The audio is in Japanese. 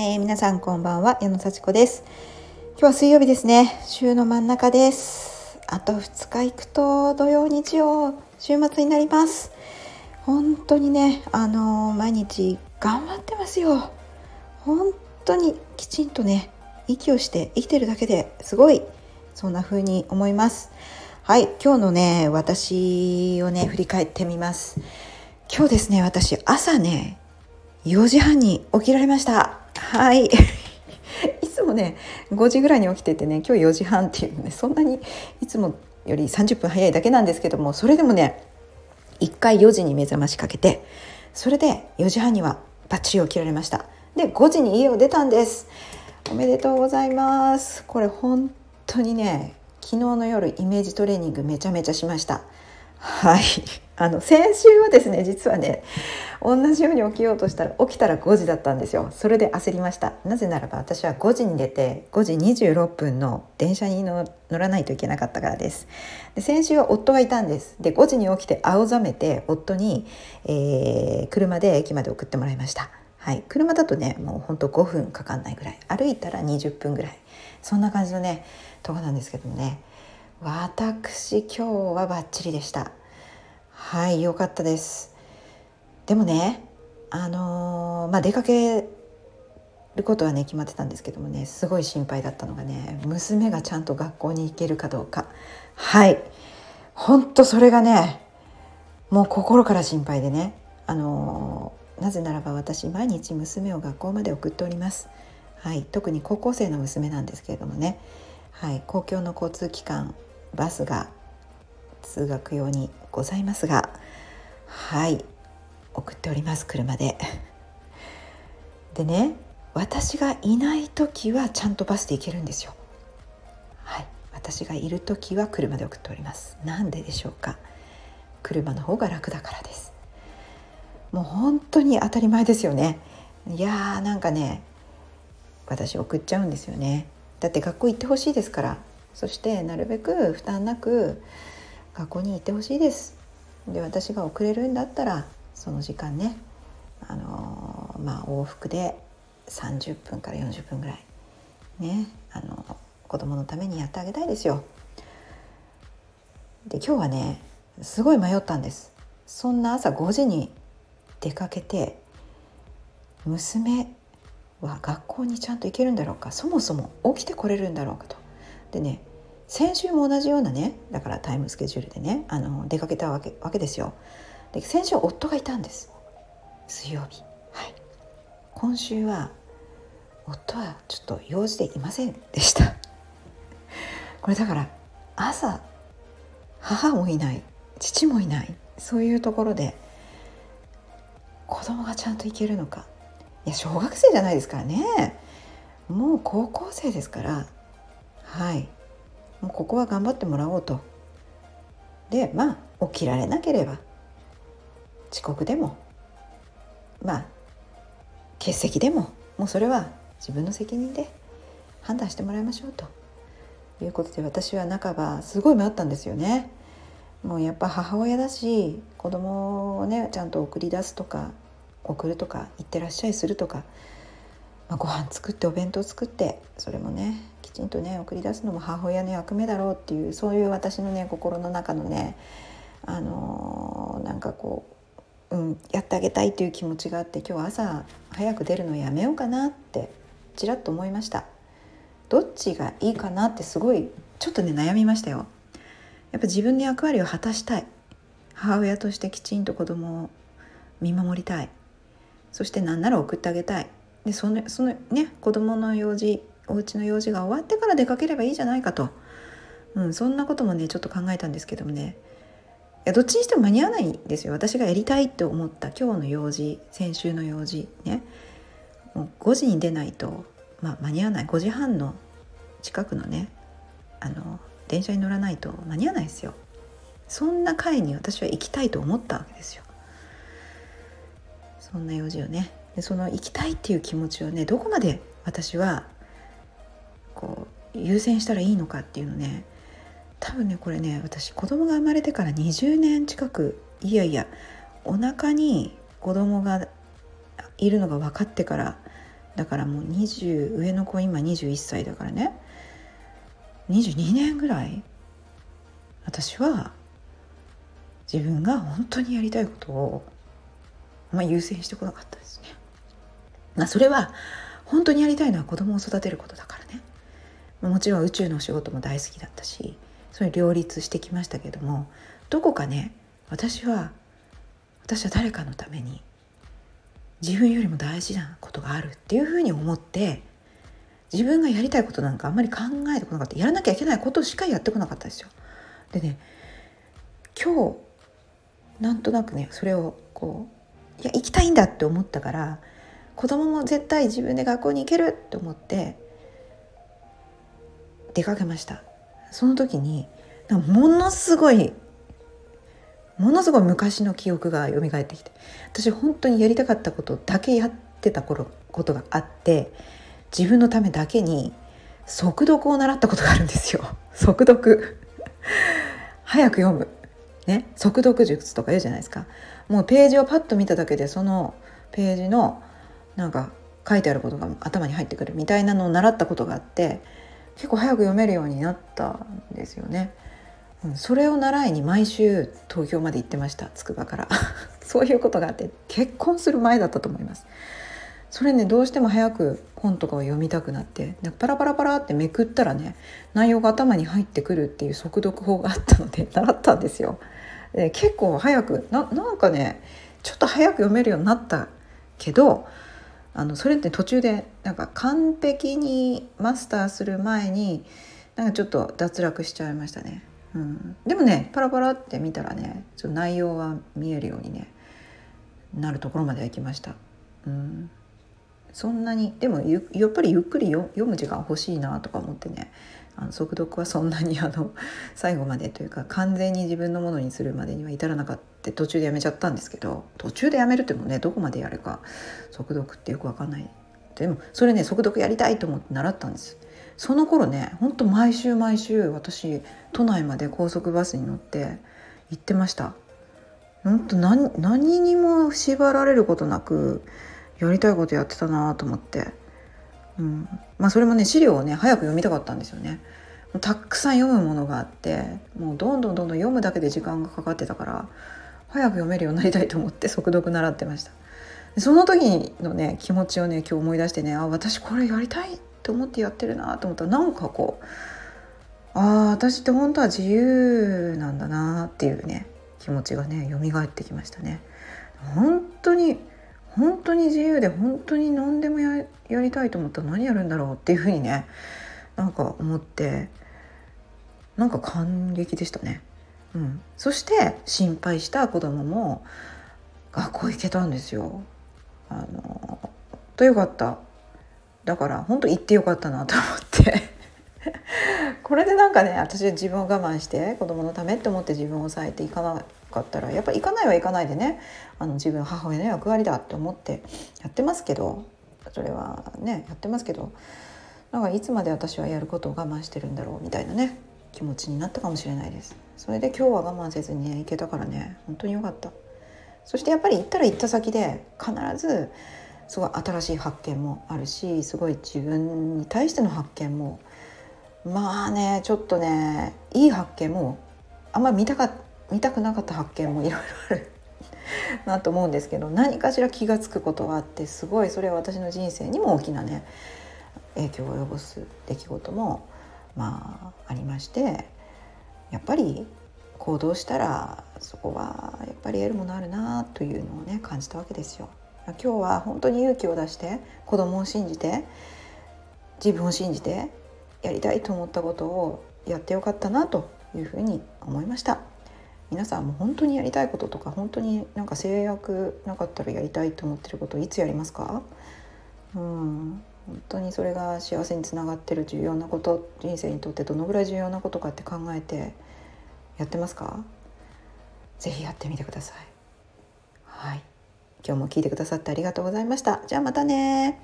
えー、皆さんこんばんは矢野幸子です。今日は水曜日ですね。週の真ん中です。あと2日行くと土曜日曜週末になります。本当にねあのー、毎日頑張ってますよ。本当にきちんとね息をして生きてるだけですごいそんな風に思います。はい今日のね私をね振り返ってみます。今日ですね私朝ね4時半に起きられました。はい。いつもね5時ぐらいに起きててね今日4時半っていうねそんなにいつもより30分早いだけなんですけどもそれでもね1回4時に目覚ましかけてそれで4時半にはバッチリ起きられました。で5時に家を出たんです。おめでとうございます。これ本当にね昨日の夜イメージトレーニングめちゃめちゃしました。はい。あの先週はですね実はね同じように起きようとしたら起きたら5時だったんですよ。それで焦りました。なぜならば私は5時に出て5時26分の電車に乗らないといけなかったからです。で先週は夫がいたんです。で5時に起きて青ざめて夫に、えー、車で駅まで送ってもらいました。はい、車だとねもうほんと5分かかんないぐらい。歩いたら20分ぐらい。そんな感じのねとこなんですけどもね。私今日はバッチリでした。はい良かったです。でもねあのー、まあ出かけることはね決まってたんですけどもねすごい心配だったのがね娘がちゃんと学校に行けるかどうか。はい。ほんとそれがねもう心から心配でねあのー、なぜならば私毎日娘を学校まで送っております。はい、特に高校生の娘なんですけれどもね、はい、公共の交通機関バスが通学用にございますがはい送っております車で。でね私がいない時はちゃんとバスで行けるんですよ。はい、私がいる時は車で送っております。なんででしょうか。車の方が楽だからです。もう本当に当たり前ですよね。いやーなんかね私送っちゃうんですよねだって学校行ってほしいですからそしてなるべく負担なく学校に行ってほしいですで私が遅れるんだったらその時間ねあのまあ往復で30分から40分ぐらいねあの子供のためにやってあげたいですよ。で今日はねすごい迷ったんですそんな朝5時に出かけて娘は学校にちゃんと行けるんだろうかそもそも起きてこれるんだろうかと。でね先週も同じようなねだからタイムスケジュールでねあの出かけたわけわけですよ。で先週夫がいたんです水曜日。はい、今週は夫はちょっと用事でいませんでした。これだから朝母もいない父もいないそういうところで子供がちゃんと行けるのかいや小学生じゃないですからねもう高校生ですからはいもうここは頑張ってもらおうとでまあ起きられなければ遅刻でもまあ欠席でももうそれは自分の責任で判断してもらいましょうということで私は半ばすごい迷ったんですよね。もうやっぱ母親だし子供をねちゃんと送り出すとか送るとか行ってらっしゃいするとか、まあ、ご飯作ってお弁当作ってそれもねきちんとね送り出すのも母親の役目だろうっていうそういう私のね心の中のねあのー、なんかこう、うん、やってあげたいっていう気持ちがあって今日朝早く出るのやめようかなってちらっと思いました。どっちがいいかなってすごいちょっとね悩みましたよ。やっぱ自分の役割を果たしたい。母親としてきちんと子供を見守りたい。そして何なら送ってあげたい。でそのそのね子供の用事お家の用事が終わってから出かければいいじゃないかと、うん、そんなこともねちょっと考えたんですけどもね。いやどっちにしても間に合わないんですよ。私がやりたいって思った今日の用事先週の用事ね。もう5時に出ないと、まあ、間に合わない。5時半の近くのねあの電車に乗らないと間に合わないですよ。そんな会に私は行きたいと思ったわけですよ。そんな用事をねでその行きたいっていう気持ちをねどこまで私はこう優先したらいいのかっていうのね多分ねこれね私子供が生まれてから20年近くいやいやお腹に子供がいるのが分かってからだからもう20上の子今21歳だからね22年ぐらい私は自分が本当にやりたいことを、まあ、優先してこなかったですね。ま、それは本当にやりたいのは子供を育てることだからねもちろん宇宙の仕事も大好きだったしそれ両立してきましたけどもどこかね私は私は誰かのために自分よりも大事なことがあるっていうふうに思って自分がやりたいことなんかあんまり考えてこなかったやらなきゃいけないことしかやってこなかったですよ。でね今日なんとなくねそれをこういや行きたいんだって思ったから子供も絶対自分で学校に行けるって思って出かけました。その時にものすごいものすごい昔の記憶が蘇ってきて私本当にやりたかったことだけやってた頃ことがあって自分のためだけに速読を習ったことがあるんですよ。速読。早く読む。ね速読術とか言うじゃないですか。もうページをパッと見ただけでそのページのなんか書いてあることが頭に入ってくるみたいなのを習ったことがあって結構早く読めるようになったんですよね。うん、それを習いに毎週東京まで行ってました筑波から。そういうことがあって結婚する前だったと思います。それねどうしても早く本とかを読みたくなってなんかパラパラパラってめくったらね内容が頭に入ってくるっていう速読法があったので 習ったんですよ。で結構早くななんかねちょっと早く読めるようになったけどあのそれって途中でなんか完璧にマスターする前になんかちょっと脱落しちゃいましたね。うん、でもねパラパラって見たらねちょっと内容は見えるようにねなるところまではいきました。うん、そんなにでもやっぱりゆっくり読む時間欲しいなとか思ってね。あの速読はそんなにあの最後までというか完全に自分のものにするまでには至らなかった。途中でやめちゃったんですけど途中でやめるってもねどこまでやるか速読ってよく分かんない。でもそれね速読やりたいと思って習ったんです。その頃ねほんと毎週毎週私都内まで高速バスに乗って行ってました。本当何何にも縛られることなくやりたいことやってたなと思って。うん。まあ、それもね資料をね早く読みたかったんですよね。たくさん読むものがあってもうどんどんどんどん読むだけで時間がかかってたから早く読めるようになりたいと思って速読習ってました。その時のね気持ちをね今日思い出してねあ私これやりたいと思ってやってるなと思ったらなんかこうああ私って本当は自由なんだなっていうね気持ちがね蘇ってきましたね。本当に本当に自由で本当に何でもやりたいと思ったら何やるんだろうっていうふうにねなんか思ってなんか感激でしたね。うん、そして心配した子供も学校行けたんですよ。あのとよかっただから本当行ってよかったなと思ってこれでなんかね私自分を我慢して子供のためって思って自分を抑えていかなかったらやっぱり行かないは行かないでねあの自分母親の役割だって思ってやってますけどそれはねやってますけどなんかいつまで私はやることを我慢してるんだろうみたいなね気持ちになったかもしれないです。それで今日は我慢せずにね行けたからね本当に良かった。そしてやっぱり行ったら行った先で必ずすごい新しい発見もあるしすごい自分に対しての発見もまあねちょっとねいい発見もあんまり見たか見たくなかった発見もいろいろあるなと思うんですけど何かしら気が付くことがあってすごいそれは私の人生にも大きなね影響を及ぼす出来事もまあありましてやっぱり行動したらそこはやっぱり得るものあるなというのをね感じたわけですよ。今日は本当に勇気を出して子供を信じて自分を信じてやりたいと思ったことをやってよかったなというふうに思いました。皆さんも本当にやりたいこととか本当になんか制約なかったらやりたいと思ってることいつやりますか？うん。本当にそれが幸せにつながってる重要なこと人生にとってどのぐらい重要なことかって考えてやってますか？ぜひやってみてください。はい。今日も聞いてくださってありがとうございました。じゃあまたね